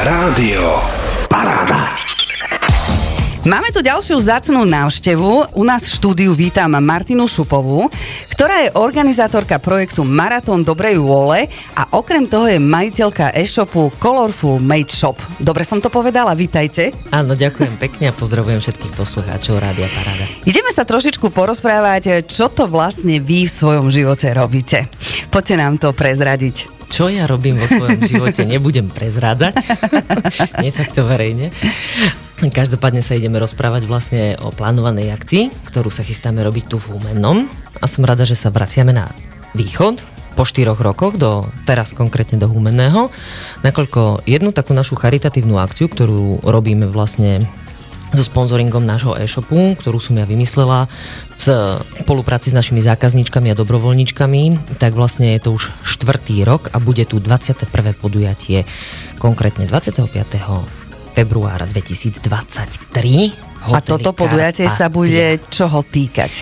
Rádio Paráda. Máme tu ďalšiu zacnú návštevu. U nás v štúdiu vítam Martinu Šupovú, ktorá je organizátorka projektu Maratón dobrej vôle a okrem toho je majiteľka e-shopu Colorful Made Shop. Dobre som to povedala, vítajte. Áno, ďakujem pekne a pozdravujem všetkých poslucháčov Rádia Paráda. Ideme sa trošičku porozprávať, čo to vlastne vy v svojom živote robíte. Poďte nám to prezradiť čo ja robím vo svojom živote, nebudem prezrádzať. Nie takto verejne. Každopádne sa ideme rozprávať vlastne o plánovanej akcii, ktorú sa chystáme robiť tu v Humennom. A som rada, že sa vraciame na východ, po štyroch rokoch, do, teraz konkrétne do Humenného, nakoľko jednu takú našu charitatívnu akciu, ktorú robíme vlastne so sponzoringom nášho e-shopu, ktorú som ja vymyslela v spolupráci s našimi zákazníčkami a dobrovoľníčkami, tak vlastne je to už štvrtý rok a bude tu 21. podujatie, konkrétne 25 februára 2023. A toto podujatie Karpatia. sa bude čoho týkať?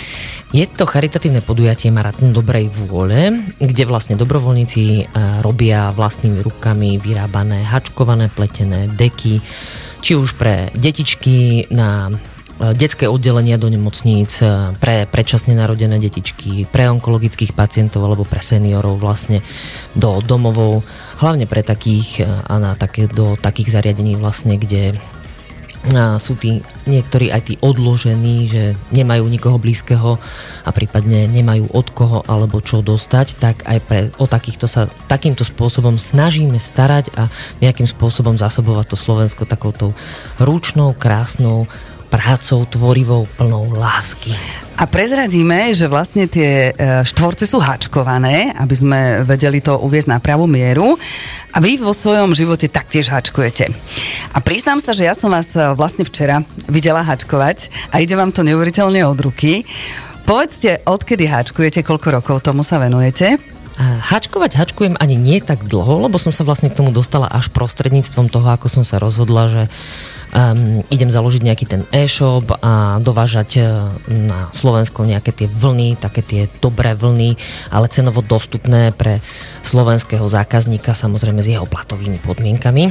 Je to charitatívne podujatie Maratón dobrej vôle, kde vlastne dobrovoľníci eh, robia vlastnými rukami vyrábané hačkované pletené deky, či už pre detičky na eh, detské oddelenia do nemocníc, eh, pre predčasne narodené detičky, pre onkologických pacientov alebo pre seniorov vlastne do domovov hlavne pre takých a na také, do takých zariadení vlastne, kde a sú tí niektorí aj tí odložení, že nemajú nikoho blízkeho a prípadne nemajú od koho alebo čo dostať, tak aj pre, o takýchto sa takýmto spôsobom snažíme starať a nejakým spôsobom zásobovať to Slovensko takouto ručnou, krásnou prácou tvorivou, plnou lásky. A prezradíme, že vlastne tie e, štvorce sú hačkované, aby sme vedeli to uviezť na pravú mieru. A vy vo svojom živote taktiež hačkujete. A priznám sa, že ja som vás e, vlastne včera videla hačkovať a ide vám to neuveriteľne od ruky. Povedzte, odkedy hačkujete, koľko rokov tomu sa venujete? Hačkovať hačkujem ani nie tak dlho, lebo som sa vlastne k tomu dostala až prostredníctvom toho, ako som sa rozhodla, že um, idem založiť nejaký ten e-shop a dovážať uh, na Slovensko nejaké tie vlny, také tie dobré vlny, ale cenovo dostupné pre slovenského zákazníka, samozrejme s jeho platovými podmienkami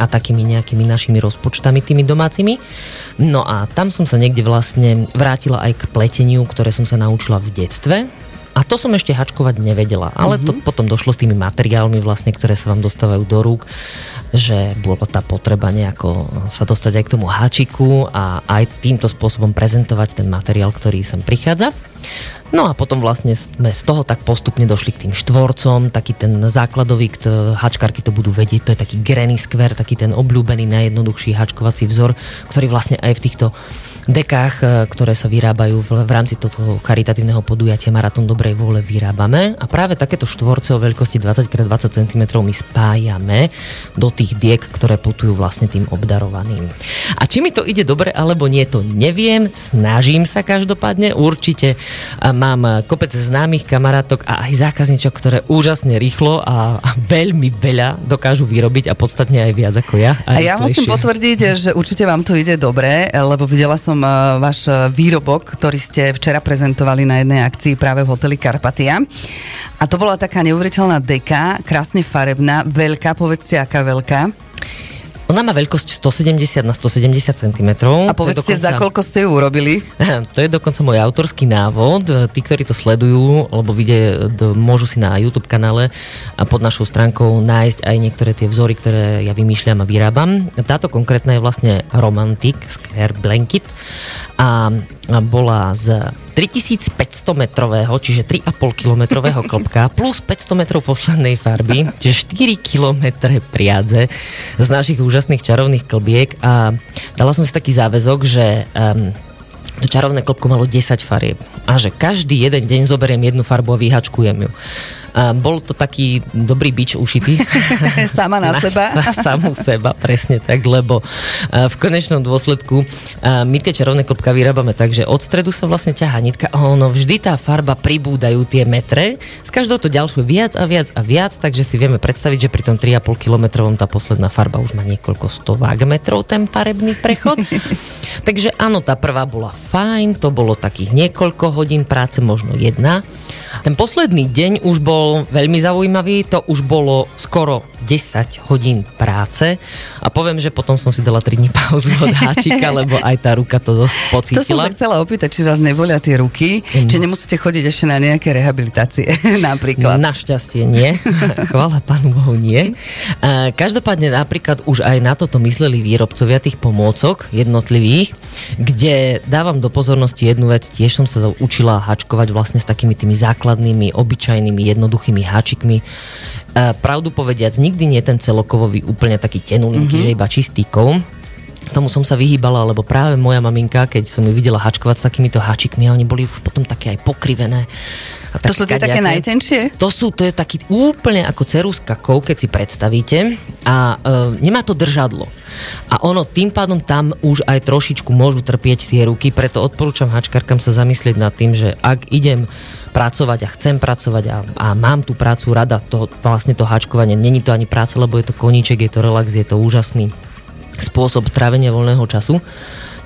a takými nejakými našimi rozpočtami tými domácimi. No a tam som sa niekde vlastne vrátila aj k pleteniu, ktoré som sa naučila v detstve, a to som ešte hačkovať nevedela, ale to mhm. potom došlo s tými materiálmi vlastne, ktoré sa vám dostávajú do rúk že bola tá potreba nejako sa dostať aj k tomu háčiku a aj týmto spôsobom prezentovať ten materiál, ktorý sem prichádza. No a potom vlastne sme z toho tak postupne došli k tým štvorcom, taký ten základový, hačkárky to budú vedieť, to je taký granny square, taký ten obľúbený, najjednoduchší hačkovací vzor, ktorý vlastne aj v týchto dekách, e, ktoré sa vyrábajú v, v rámci toho charitatívneho podujatia Maratón dobrej vôle vyrábame a práve takéto štvorce o veľkosti 20x20 cm my spájame do tých diek, ktoré putujú vlastne tým obdarovaným. A či mi to ide dobre alebo nie, to neviem, snažím sa každopádne, určite mám kopec známych kamarátok a aj zákazníčok, ktoré úžasne rýchlo a, a veľmi veľa dokážu vyrobiť a podstatne aj viac ako ja. A, a ja musím potvrdiť, že určite vám to ide dobre, lebo videla som som e, váš e, výrobok, ktorý ste včera prezentovali na jednej akcii práve v hoteli Karpatia. A to bola taká neuveriteľná deka, krásne farebná, veľká, povedzte, aká veľká. Ona má veľkosť 170 na 170 cm. A povedzte, dokonca, za koľko ste ju urobili? To je dokonca môj autorský návod. Tí, ktorí to sledujú, lebo vidie, môžu si na YouTube kanále a pod našou stránkou nájsť aj niektoré tie vzory, ktoré ja vymýšľam a vyrábam. Táto konkrétna je vlastne Romantic Square Blanket a bola z 3500 metrového, čiže 3,5 kilometrového klopka plus 500 metrov poslednej farby, čiže 4 kilometre priadze z našich úžasných čarovných klbiek a dala som si taký záväzok, že um, to čarovné klopko malo 10 farieb a že každý jeden deň zoberiem jednu farbu a vyhačkujem ju. Bol to taký dobrý bič ušitý. Sama na, na seba. Na samú seba, presne tak, lebo v konečnom dôsledku my tie čarovné klopka vyrábame tak, že od stredu sa vlastne ťahá nitka a ono vždy tá farba pribúdajú tie metre, z každou to ďalšie viac a viac a viac, takže si vieme predstaviť, že pri tom 3,5 kilometrovom tá posledná farba už má niekoľko stovák metrov ten farebný prechod. takže áno, tá prvá bola fajn, to bolo takých niekoľko hodín práce, možno jedna. Ten posledný deň už bol veľmi zaujímavý, to už bolo skoro 10 hodín práce a poviem, že potom som si dala 3 dní pauzu od háčika, lebo aj tá ruka to dosť pocítila. To som sa chcela opýtať, či vás nebolia tie ruky, mm. či nemusíte chodiť ešte na nejaké rehabilitácie napríklad. Našťastie nie. Chvála Pánu Bohu nie. Každopádne napríklad už aj na toto mysleli výrobcovia tých pomôcok jednotlivých, kde dávam do pozornosti jednu vec, tiež som sa učila hačkovať vlastne s takými tými základnými, obyčajnými, jednoduchými háčikmi pravdu povediac, nikdy nie ten celokovový úplne taký tenulinky, mm-hmm. že iba čistý kov. Tomu som sa vyhýbala, lebo práve moja maminka, keď som ju videla hačkovať s takýmito háčikmi, a oni boli už potom také aj pokrivené. A to sú tie také najtenšie? To sú, to je taký úplne ako ceruzka kov, keď si predstavíte a e, nemá to držadlo. A ono tým pádom tam už aj trošičku môžu trpieť tie ruky, preto odporúčam hačkarkám sa zamyslieť nad tým, že ak idem pracovať a chcem pracovať a, a mám tú prácu rada, to, vlastne to háčkovanie, není to ani práca, lebo je to koníček, je to relax, je to úžasný spôsob trávenia voľného času,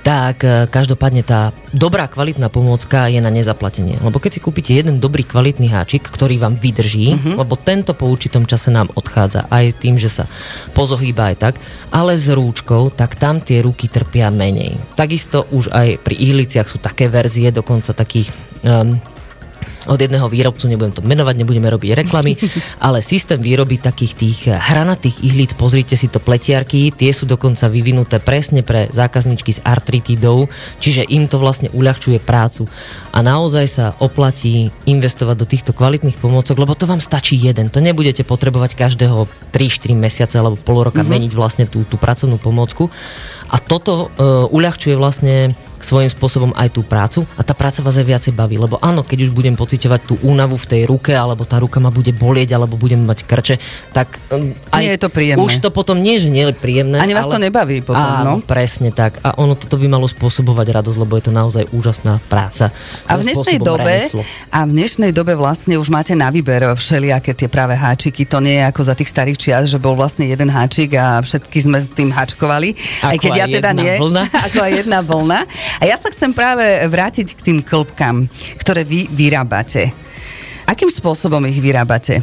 tak e, každopádne tá dobrá kvalitná pomôcka je na nezaplatenie. Lebo keď si kúpite jeden dobrý kvalitný háčik, ktorý vám vydrží, uh-huh. lebo tento po určitom čase nám odchádza aj tým, že sa pozohýba aj tak, ale s rúčkou, tak tam tie ruky trpia menej. Takisto už aj pri ihliciach sú také verzie, dokonca takých um, od jedného výrobcu, nebudem to menovať, nebudeme robiť reklamy, ale systém výroby takých tých hranatých ihlíc, pozrite si to pletiarky, tie sú dokonca vyvinuté presne pre zákazničky s artritidou, čiže im to vlastne uľahčuje prácu. A naozaj sa oplatí investovať do týchto kvalitných pomôcok, lebo to vám stačí jeden. To nebudete potrebovať každého 3-4 mesiace alebo pol roka mm-hmm. meniť vlastne tú, tú pracovnú pomôcku. A toto e, uľahčuje vlastne svojím spôsobom aj tú prácu a tá práca vás aj viacej baví, lebo áno, keď už budem pociťovať tú únavu v tej ruke, alebo tá ruka ma bude bolieť, alebo budem mať krče, tak um, aj nie je to príjemné. Už to potom nie, že nie je príjemné. Ani vás ale... to nebaví potom, áno, no? presne tak. A ono toto by malo spôsobovať radosť, lebo je to naozaj úžasná práca. A v dnešnej dobe, a v dnešnej dobe vlastne už máte na výber všelijaké tie práve háčiky. To nie je ako za tých starých čias, že bol vlastne jeden háčik a všetky sme s tým háčkovali. Ako aj keď aj ja teda nie. Vlna. ako aj jedna vlna. A ja sa chcem práve vrátiť k tým klopkám, ktoré vy vyrábate. Akým spôsobom ich vyrábate?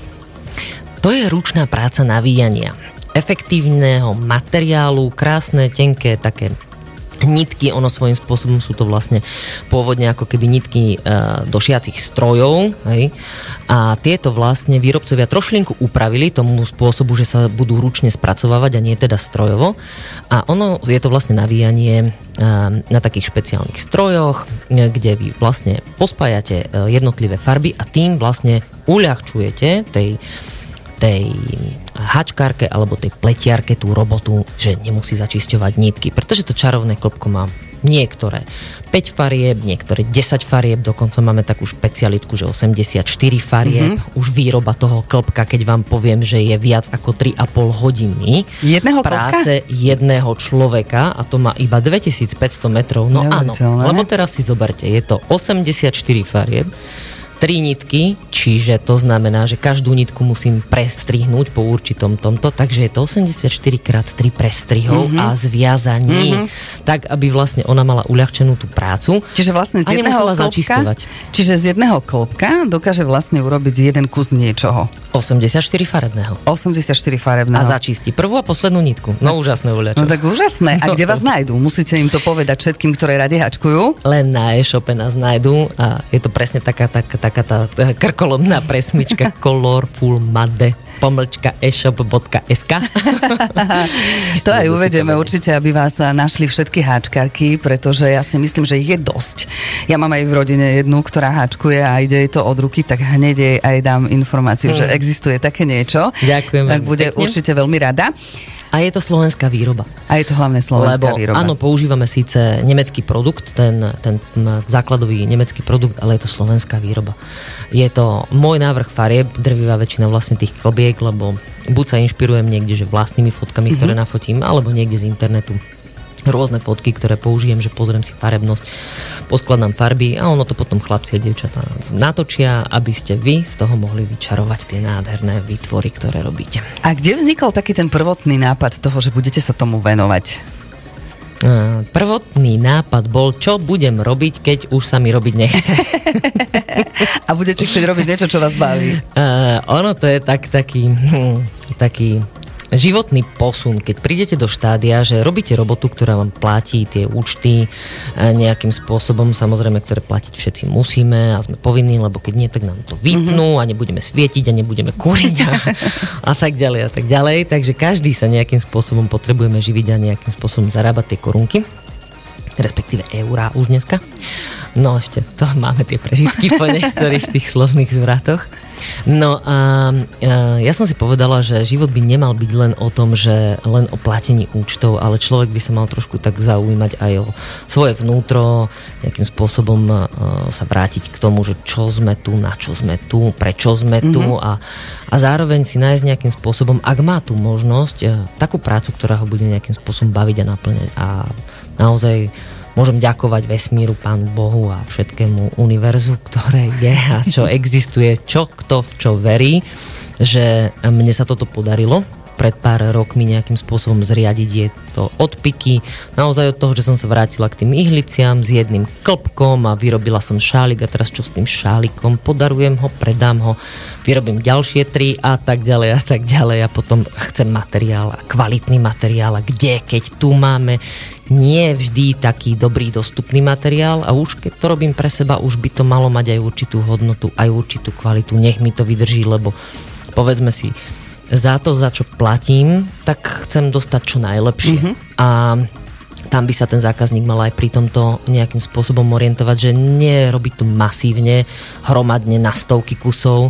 To je ručná práca navíjania efektívneho materiálu, krásne, tenké, také nitky, ono svojím spôsobom sú to vlastne pôvodne ako keby nitky e, do šiacich strojov. Hej? A tieto vlastne výrobcovia trošlinku upravili tomu spôsobu, že sa budú ručne spracovávať a nie teda strojovo. A ono je to vlastne navíjanie e, na takých špeciálnych strojoch, e, kde vy vlastne pospájate e, jednotlivé farby a tým vlastne uľahčujete tej tej hačkárke alebo tej pletiarke tú robotu, že nemusí začisťovať nitky, pretože to čarovné klopko má niektoré 5 farieb, niektoré 10 farieb, dokonca máme takú špecialitku, že 84 farieb, mm-hmm. už výroba toho klopka, keď vám poviem, že je viac ako 3,5 hodiny jedného práce klopka? jedného človeka a to má iba 2500 metrov. No áno, lebo teraz si zoberte, je to 84 farieb, tri nitky, čiže to znamená, že každú nitku musím prestrihnúť po určitom tomto, takže je to 84 x 3 prestrihov mm-hmm. a zviazaní, mm-hmm. tak aby vlastne ona mala uľahčenú tú prácu. Čiže vlastne z jedného klopka, čiže z jedného klopka dokáže vlastne urobiť jeden kus niečoho. 84 farebného. 84 farebného. A začistí prvú a poslednú nitku. No, no úžasné uľačo. No tak úžasné. A kde vás nájdú? Musíte im to povedať všetkým, ktoré radi hačkujú? Len na e-shope nás nájdú a je to presne taká, taká, taká tá krkolomná presmička Colorful Made pomlčka eshop.sk To aj uvedieme určite, aby vás našli všetky háčkarky, pretože ja si myslím, že ich je dosť. Ja mám aj v rodine jednu, ktorá háčkuje a ide jej to od ruky, tak hneď jej aj dám informáciu, mm. že existuje také niečo. Ďakujem. Tak bude pekne. určite veľmi rada. A je to slovenská výroba. A je to hlavne slovenská Lebo, výroba. Áno, používame síce nemecký produkt, ten, ten základový nemecký produkt, ale je to slovenská výroba. Je to môj návrh farieb, drvivá väčšina vlastne tých klobiek, lebo buď sa inšpirujem niekde, že vlastnými fotkami, mm-hmm. ktoré nafotím, alebo niekde z internetu rôzne fotky, ktoré použijem, že pozriem si farebnosť, poskladám farby a ono to potom chlapci a dievčatá natočia, aby ste vy z toho mohli vyčarovať tie nádherné výtvory, ktoré robíte. A kde vznikol taký ten prvotný nápad toho, že budete sa tomu venovať? Prvotný nápad bol, čo budem robiť, keď už sa mi robiť nechce. a budete chcieť robiť niečo, čo vás baví? Uh, ono to je tak, taký, hm, taký životný posun, keď prídete do štádia, že robíte robotu, ktorá vám platí tie účty e, nejakým spôsobom, samozrejme, ktoré platiť všetci musíme a sme povinní, lebo keď nie, tak nám to vypnú mm-hmm. a nebudeme svietiť a nebudeme kúriť a, a tak ďalej a tak ďalej. Takže každý sa nejakým spôsobom potrebujeme živiť a nejakým spôsobom zarábať tie korunky respektíve eurá už dneska. No ešte, to máme tie prežitky po niektorých tých slovných zvratoch. No a ja som si povedala, že život by nemal byť len o tom, že len o platení účtov, ale človek by sa mal trošku tak zaujímať aj o svoje vnútro, nejakým spôsobom sa vrátiť k tomu, že čo sme tu, na čo sme tu, prečo sme tu mm-hmm. a, a zároveň si nájsť nejakým spôsobom, ak má tú možnosť, e, takú prácu, ktorá ho bude nejakým spôsobom baviť a naplňať a naozaj môžem ďakovať vesmíru, Pánu Bohu a všetkému univerzu, ktoré je a čo existuje, čo kto v čo verí, že mne sa toto podarilo pred pár rokmi nejakým spôsobom zriadiť je to odpiky. Naozaj od toho, že som sa vrátila k tým ihliciam s jedným klpkom a vyrobila som šálik a teraz čo s tým šálikom? Podarujem ho, predám ho, vyrobím ďalšie tri a tak ďalej a tak ďalej a potom chcem materiál a kvalitný materiál a kde, keď tu máme nie vždy taký dobrý dostupný materiál a už keď to robím pre seba, už by to malo mať aj určitú hodnotu, aj určitú kvalitu, nech mi to vydrží, lebo povedzme si, za to, za čo platím, tak chcem dostať čo najlepšie. Mm-hmm. A tam by sa ten zákazník mal aj pri tomto nejakým spôsobom orientovať, že nerobí to masívne, hromadne na stovky kusov,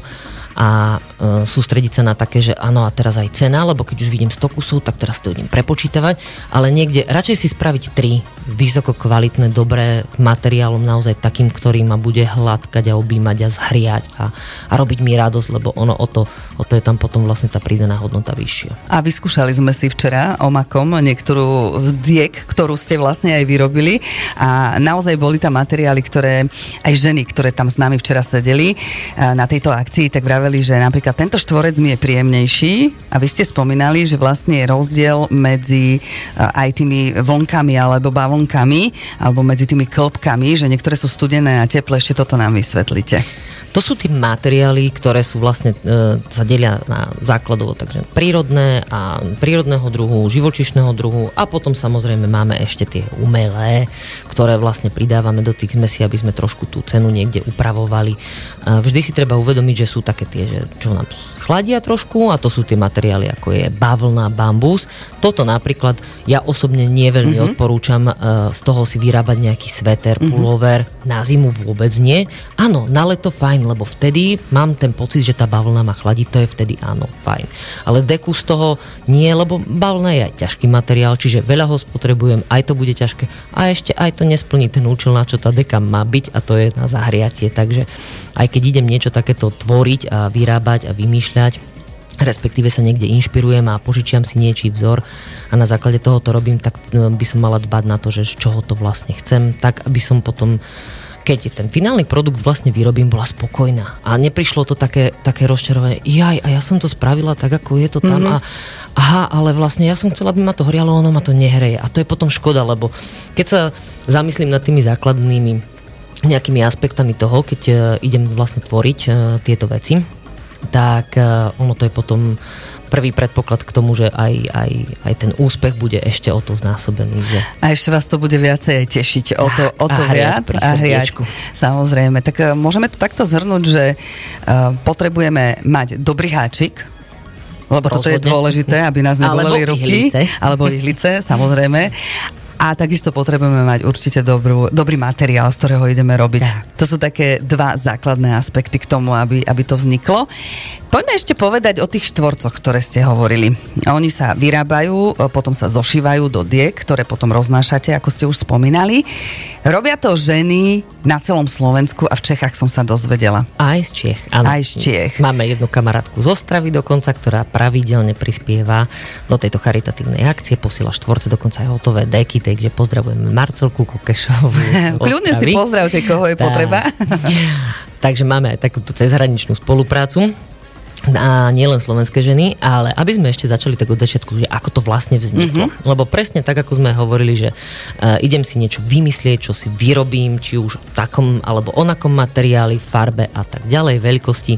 a e, sústrediť sa na také, že áno a teraz aj cena, lebo keď už vidím 100 kusov, tak teraz to idem prepočítavať, ale niekde radšej si spraviť tri vysoko kvalitné, dobré materiálom naozaj takým, ktorý ma bude hladkať a objímať a zhriať a, a robiť mi radosť, lebo ono o to, o to je tam potom vlastne tá pridaná hodnota vyššia. A vyskúšali sme si včera omakom niektorú z diek, ktorú ste vlastne aj vyrobili a naozaj boli tam materiály, ktoré aj ženy, ktoré tam s nami včera sedeli na tejto akcii, tak vraveli, vraveli, že napríklad tento štvorec mi je príjemnejší a vy ste spomínali, že vlastne je rozdiel medzi eh, aj tými vlnkami alebo bavlnkami alebo medzi tými klopkami, že niektoré sú studené a teplé, ešte toto nám vysvetlite. To sú tie materiály, ktoré sú vlastne, e, sa delia na základovo, takže prírodné a prírodného druhu, živočišného druhu a potom samozrejme máme ešte tie umelé, ktoré vlastne pridávame do tých zmesí, aby sme trošku tú cenu niekde upravovali. E, vždy si treba uvedomiť, že sú také tie, že čo nám chladia trošku a to sú tie materiály ako je bavlna, bambus. Toto napríklad ja osobne nie veľmi mm-hmm. odporúčam e, z toho si vyrábať nejaký sveter, mhm. pullover, mm-hmm. na zimu vôbec nie. Áno, na leto fajn, fajn, lebo vtedy mám ten pocit, že tá bavlna ma chladí, to je vtedy áno, fajn. Ale deku z toho nie, lebo bavlna je aj ťažký materiál, čiže veľa ho spotrebujem, aj to bude ťažké a ešte aj to nesplní ten účel, na čo tá deka má byť a to je na zahriatie. Takže aj keď idem niečo takéto tvoriť a vyrábať a vymýšľať, respektíve sa niekde inšpirujem a požičiam si niečí vzor a na základe toho to robím, tak e, by som mala dbať na to, že čoho to vlastne chcem, tak aby som potom keď ten finálny produkt vlastne vyrobím, bola spokojná. A neprišlo to také, také rozčarovanie, jaj, a ja som to spravila tak, ako je to tam mm-hmm. a aha, ale vlastne ja som chcela, aby ma to hrialo, ono ma to nehreje. A to je potom škoda, lebo keď sa zamyslím nad tými základnými nejakými aspektami toho, keď uh, idem vlastne tvoriť uh, tieto veci, tak uh, ono to je potom prvý predpoklad k tomu, že aj, aj, aj ten úspech bude ešte o to znásobený. Že... A ešte vás to bude viacej tešiť o to, o to a viac a hriať. Samozrejme. Tak uh, môžeme to takto zhrnúť, že uh, potrebujeme mať dobrý háčik, lebo Rozhodne. toto je dôležité, aby nás neboleli ruky. Ihlice. Alebo ihlice, samozrejme. A takisto potrebujeme mať určite dobrú, dobrý materiál, z ktorého ideme robiť. Tak. To sú také dva základné aspekty k tomu, aby, aby to vzniklo. Poďme ešte povedať o tých štvorcoch, ktoré ste hovorili. Oni sa vyrábajú, potom sa zošívajú do diek, ktoré potom roznášate, ako ste už spomínali. Robia to ženy na celom Slovensku a v Čechách som sa dozvedela. Aj z Čech, áno. Aj z Čech. Máme jednu kamarátku z Ostravy dokonca, ktorá pravidelne prispieva do tejto charitatívnej akcie, posiela štvorce, dokonca aj hotové deky, takže pozdravujeme Marcelku Kokešovu. Kľudne si pozdravte, koho je potreba. Takže máme aj takúto cezhraničnú spoluprácu a nielen slovenské ženy, ale aby sme ešte začali tak od začiatku, že ako to vlastne vzniklo. Mm-hmm. Lebo presne tak, ako sme hovorili, že uh, idem si niečo vymyslieť, čo si vyrobím, či už v takom alebo onakom materiáli, farbe a tak ďalej, veľkosti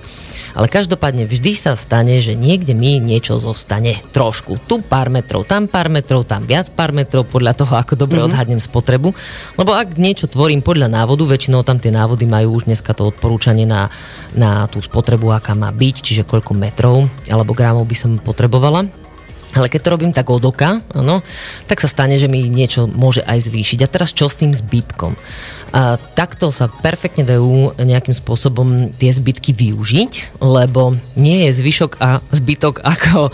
Ale každopádne vždy sa stane, že niekde mi niečo zostane trošku. Tu pár metrov, tam pár metrov, tam viac pár metrov, podľa toho, ako dobre mm-hmm. odhadnem spotrebu. Lebo ak niečo tvorím podľa návodu, väčšinou tam tie návody majú už dneska to odporúčanie na, na tú spotrebu, aká má byť, čiže koľko metrov alebo gramov by som potrebovala. Ale keď to robím tak od oka, ano, tak sa stane, že mi niečo môže aj zvýšiť. A teraz čo s tým zbytkom? A takto sa perfektne dajú nejakým spôsobom tie zbytky využiť, lebo nie je zvyšok a zbytok ako e,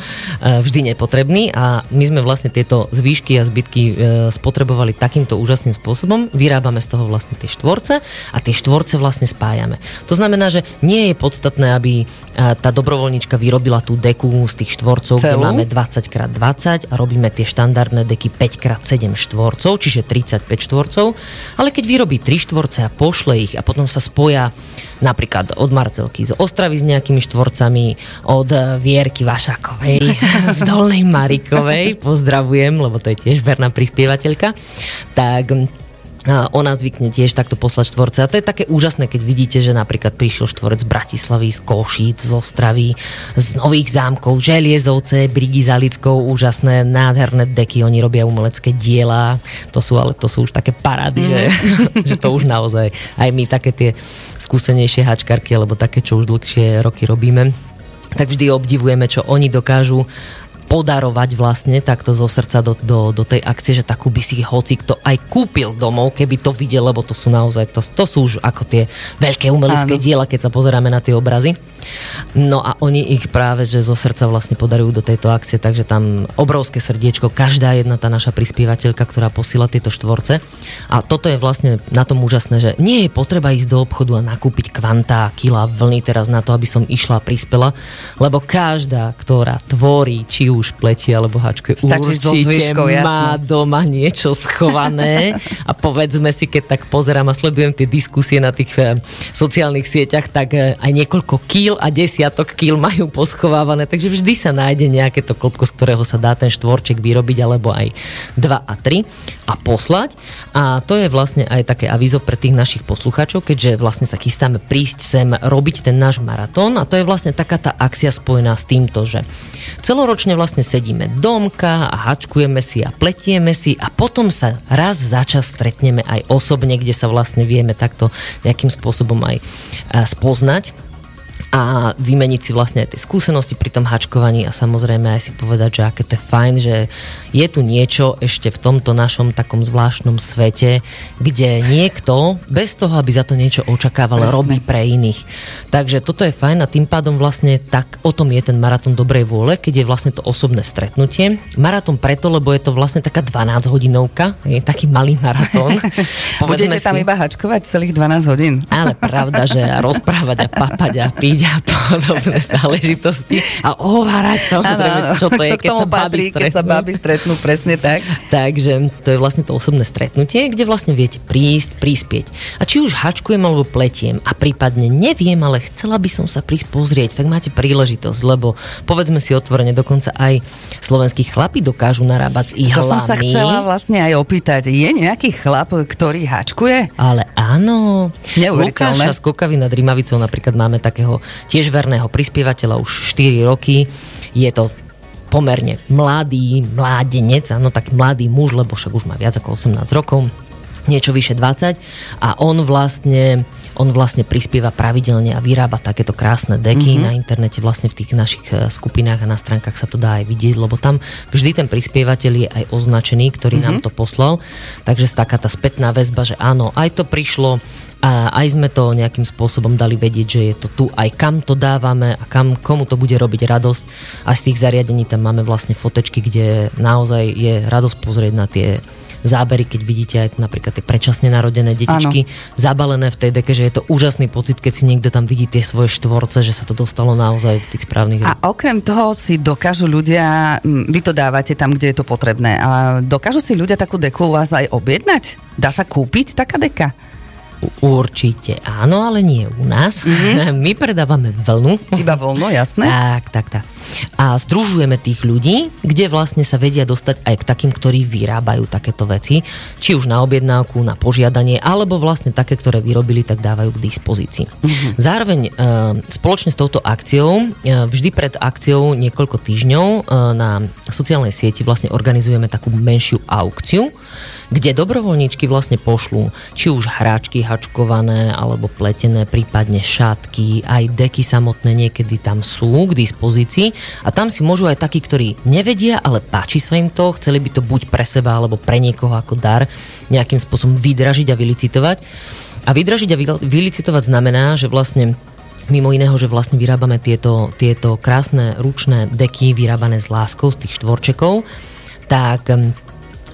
vždy nepotrebný a my sme vlastne tieto zvýšky a zbytky e, spotrebovali takýmto úžasným spôsobom. Vyrábame z toho vlastne tie štvorce a tie štvorce vlastne spájame. To znamená, že nie je podstatné, aby e, tá dobrovoľnička vyrobila tú deku z tých štvorcov, Celú? kde máme 20x20 a robíme tie štandardné deky 5x7 štvorcov, čiže 35 štvorcov, ale keď vyrobí tri štvorce a pošle ich a potom sa spoja napríklad od Marcelky z Ostravy s nejakými štvorcami, od Vierky Vašakovej z Dolnej Marikovej, pozdravujem, lebo to je tiež verná prispievateľka, tak ona zvykne tiež takto poslať štvorce. A to je také úžasné, keď vidíte, že napríklad prišiel štvorec z Bratislavy, z Košíc, z Ostravy, z Nových zámkov, Želiezovce, Brigy Zalickou, úžasné, nádherné deky, oni robia umelecké diela. To sú, ale to sú už také parády, mm. že, že to už naozaj aj my také tie skúsenejšie hačkarky, alebo také, čo už dlhšie roky robíme, tak vždy obdivujeme, čo oni dokážu podarovať vlastne takto zo srdca do, do, do tej akcie, že takú by si hoci kto aj kúpil domov, keby to videl, lebo to sú naozaj, to, to sú už ako tie veľké umelecké Áno. diela, keď sa pozeráme na tie obrazy. No a oni ich práve, že zo srdca vlastne podarujú do tejto akcie, takže tam obrovské srdiečko, každá jedna tá naša prispievateľka, ktorá posiela tieto štvorce. A toto je vlastne na tom úžasné, že nie je potreba ísť do obchodu a nakúpiť kvantá, kila vlny teraz na to, aby som išla a prispela, lebo každá, ktorá tvorí, či už pletie alebo hačkuje, Stačí určite má jasno. doma niečo schované a povedzme si, keď tak pozerám a sledujem tie diskusie na tých eh, sociálnych sieťach, tak eh, aj niekoľko kil a desiatok kil majú poschovávané, takže vždy sa nájde nejaké to klopko, z ktorého sa dá ten štvorček vyrobiť, alebo aj 2 a 3 a poslať. A to je vlastne aj také avizo pre tých našich poslucháčov, keďže vlastne sa chystáme prísť sem robiť ten náš maratón a to je vlastne taká tá akcia spojená s týmto, že celoročne vlastne sedíme domka a hačkujeme si a pletieme si a potom sa raz za čas stretneme aj osobne, kde sa vlastne vieme takto nejakým spôsobom aj spoznať a vymeniť si vlastne aj tie skúsenosti pri tom hačkovaní a samozrejme aj si povedať, že aké to je fajn, že je tu niečo ešte v tomto našom takom zvláštnom svete, kde niekto bez toho, aby za to niečo očakával, Presne. robí pre iných. Takže toto je fajn a tým pádom vlastne tak o tom je ten maratón dobrej vôle, keď je vlastne to osobné stretnutie. Maratón preto, lebo je to vlastne taká 12 hodinovka, je taký malý maratón. Budete si, tam iba hačkovať celých 12 hodín. Ale pravda, že rozprávať a papať a piť a podobné záležitosti a ovárať samozrejme, čo to je, to keď sa patrí, baby keď sa baby stretnú, presne tak. Takže to je vlastne to osobné stretnutie, kde vlastne viete prísť, prispieť. A či už hačkujem alebo pletiem a prípadne neviem, ale chcela by som sa prísť pozrieť, tak máte príležitosť, lebo povedzme si otvorene, dokonca aj slovenskí chlapi dokážu narábať s ihlami. To som sa chcela vlastne aj opýtať. Je nejaký chlap, ktorý hačkuje? Ale áno. Lukáša z Kokavy nad Rimavicou napríklad máme takého tiež verného prispievateľa už 4 roky. Je to pomerne mladý, mládenec, áno, tak mladý muž, lebo však už má viac ako 18 rokov, niečo vyše 20 a on vlastne on vlastne prispieva pravidelne a vyrába takéto krásne deky mm-hmm. na internete, vlastne v tých našich e, skupinách a na stránkach sa to dá aj vidieť, lebo tam vždy ten prispievateľ je aj označený, ktorý mm-hmm. nám to poslal, takže taká tá spätná väzba, že áno, aj to prišlo, a aj sme to nejakým spôsobom dali vedieť, že je to tu aj kam to dávame a kam, komu to bude robiť radosť. A z tých zariadení tam máme vlastne fotečky, kde naozaj je radosť pozrieť na tie zábery, keď vidíte aj napríklad tie predčasne narodené detičky ano. zabalené v tej deke, že je to úžasný pocit, keď si niekto tam vidí tie svoje štvorce, že sa to dostalo naozaj do tých správnych. A okrem toho si dokážu ľudia, vy to dávate tam, kde je to potrebné, a dokážu si ľudia takú deku u vás aj objednať? Dá sa kúpiť taká deka? Určite áno, ale nie u nás. Mm-hmm. My predávame vlnu. Iba voľno, jasné. Tak, tak, tak. A združujeme tých ľudí, kde vlastne sa vedia dostať aj k takým, ktorí vyrábajú takéto veci, či už na objednávku, na požiadanie, alebo vlastne také, ktoré vyrobili, tak dávajú k dispozícii. Mm-hmm. Zároveň e, spoločne s touto akciou, e, vždy pred akciou niekoľko týždňov e, na sociálnej sieti vlastne organizujeme takú menšiu aukciu, kde dobrovoľníčky vlastne pošlú či už hráčky hačkované alebo pletené, prípadne šatky, aj deky samotné niekedy tam sú k dispozícii a tam si môžu aj takí, ktorí nevedia, ale páči sa im to, chceli by to buď pre seba alebo pre niekoho ako dar nejakým spôsobom vydražiť a vylicitovať. A vydražiť a vylicitovať znamená, že vlastne mimo iného, že vlastne vyrábame tieto, tieto krásne ručné deky vyrábané z láskou, z tých štvorčekov, tak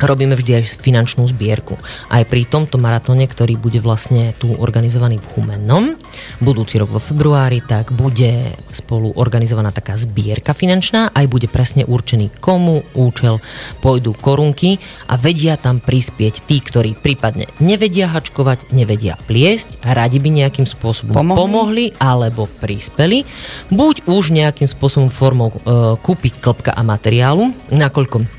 robíme vždy aj finančnú zbierku. Aj pri tomto maratóne, ktorý bude vlastne tu organizovaný v Humennom, budúci rok vo februári, tak bude spolu organizovaná taká zbierka finančná, aj bude presne určený komu účel pôjdu korunky a vedia tam prispieť tí, ktorí prípadne nevedia hačkovať, nevedia pliesť, radi by nejakým spôsobom pomohli, pomohli alebo prispeli, buď už nejakým spôsobom formou e, kúpiť klopka a materiálu, nakoľko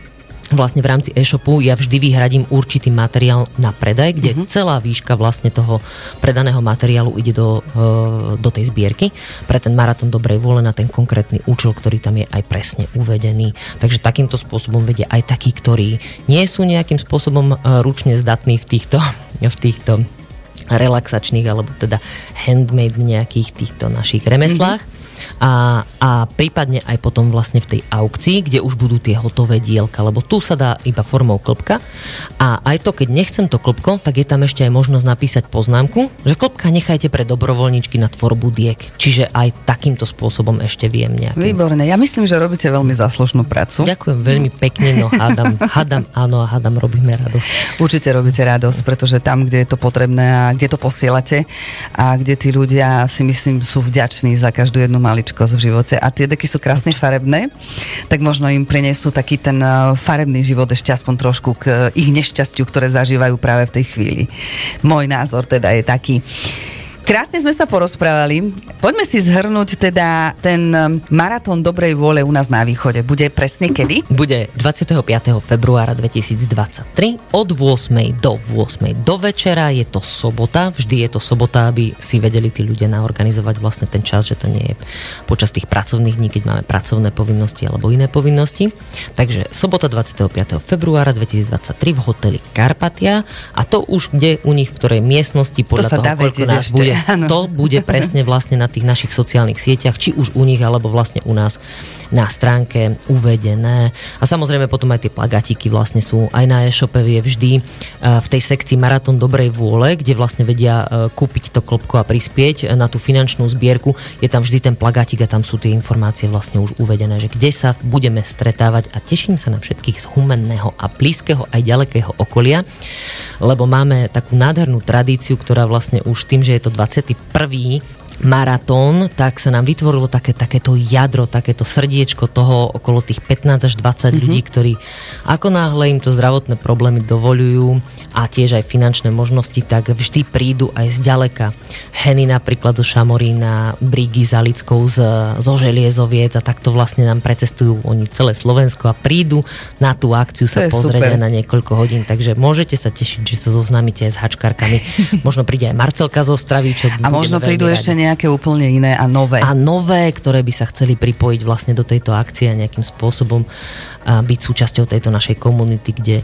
vlastne v rámci e-shopu ja vždy vyhradím určitý materiál na predaj, kde uh-huh. celá výška vlastne toho predaného materiálu ide do, uh, do tej zbierky pre ten maratón dobrej vôle na ten konkrétny účel, ktorý tam je aj presne uvedený. Takže takýmto spôsobom vedia aj takí, ktorí nie sú nejakým spôsobom uh, ručne zdatní v týchto, v týchto relaxačných alebo teda handmade nejakých týchto našich remeslách. Uh-huh a, a prípadne aj potom vlastne v tej aukcii, kde už budú tie hotové dielka, lebo tu sa dá iba formou klopka a aj to, keď nechcem to klopko, tak je tam ešte aj možnosť napísať poznámku, že klopka nechajte pre dobrovoľníčky na tvorbu diek. Čiže aj takýmto spôsobom ešte viem nejakým. Výborne, ja myslím, že robíte veľmi záslušnú prácu. Ďakujem veľmi pekne, no hádam, hádam áno a hádam robíme radosť. Určite robíte radosť, pretože tam, kde je to potrebné a kde to posielate a kde tí ľudia si myslím sú vďační za každú jednu maličku maličkosť v živote a tie deky sú krásne farebné, tak možno im prinesú taký ten eh, farebný život ešte aspoň trošku k eh, ich nešťastiu, ktoré zažívajú práve v tej chvíli. Môj názor teda je taký. Krásne sme sa porozprávali. Poďme si zhrnúť teda ten um, maratón dobrej vôle u nás na východe. Bude presne kedy? Bude 25. februára 2023 od 8. do 8. do večera. Je to sobota. Vždy je to sobota, aby si vedeli tí ľudia naorganizovať vlastne ten čas, že to nie je počas tých pracovných dní, keď máme pracovné povinnosti alebo iné povinnosti. Takže sobota 25. februára 2023 v hoteli Karpatia a to už kde u nich v ktorej miestnosti podľa to toho, koľko nás ešte. bude to bude presne vlastne na tých našich sociálnych sieťach, či už u nich, alebo vlastne u nás na stránke uvedené. A samozrejme potom aj tie plagatiky vlastne sú aj na e-shope je vždy e, v tej sekcii Maratón dobrej vôle, kde vlastne vedia e, kúpiť to klopko a prispieť na tú finančnú zbierku. Je tam vždy ten plagatik a tam sú tie informácie vlastne už uvedené, že kde sa budeme stretávať a teším sa na všetkých z humenného a blízkeho aj ďalekého okolia, lebo máme takú nádhernú tradíciu, ktorá vlastne už tým, že je to 21 maratón, tak sa nám vytvorilo také, takéto jadro, takéto srdiečko toho okolo tých 15 až 20 mm-hmm. ľudí, ktorí ako náhle im to zdravotné problémy dovolujú a tiež aj finančné možnosti, tak vždy prídu aj z ďaleka. Heny napríklad zo Šamorína, Brigy za Lickou z, zo Želiezoviec a takto vlastne nám precestujú oni celé Slovensko a prídu na tú akciu sa pozrieť na niekoľko hodín. Takže môžete sa tešiť, že sa zoznámite aj s hačkárkami. možno príde aj Marcelka zo Stravy, čo A možno prídu ešte ne nejaké úplne iné a nové. A nové, ktoré by sa chceli pripojiť vlastne do tejto akcie a nejakým spôsobom a byť súčasťou tejto našej komunity, kde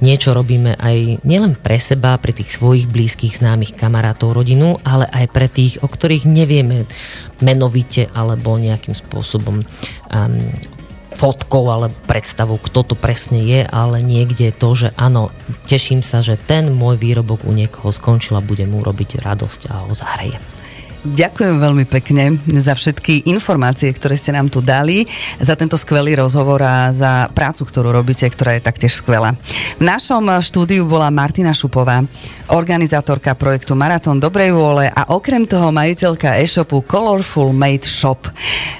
niečo robíme aj nielen pre seba, pre tých svojich blízkych, známych kamarátov, rodinu, ale aj pre tých, o ktorých nevieme menovite alebo nejakým spôsobom um, fotkou ale predstavou, kto to presne je, ale niekde to, že áno, teším sa, že ten môj výrobok u niekoho skončil a bude mu robiť radosť a ho zahreje. Ďakujem veľmi pekne za všetky informácie, ktoré ste nám tu dali, za tento skvelý rozhovor a za prácu, ktorú robíte, ktorá je taktiež skvelá. V našom štúdiu bola Martina Šupová, organizátorka projektu Maratón Dobrej vôle a okrem toho majiteľka e-shopu Colorful Made Shop.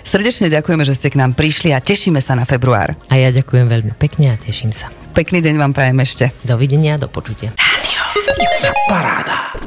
Srdečne ďakujeme, že ste k nám prišli a tešíme sa na február. A ja ďakujem veľmi pekne a teším sa. Pekný deň vám prajem ešte. Dovidenia, do počutia. Rádio. Paráda.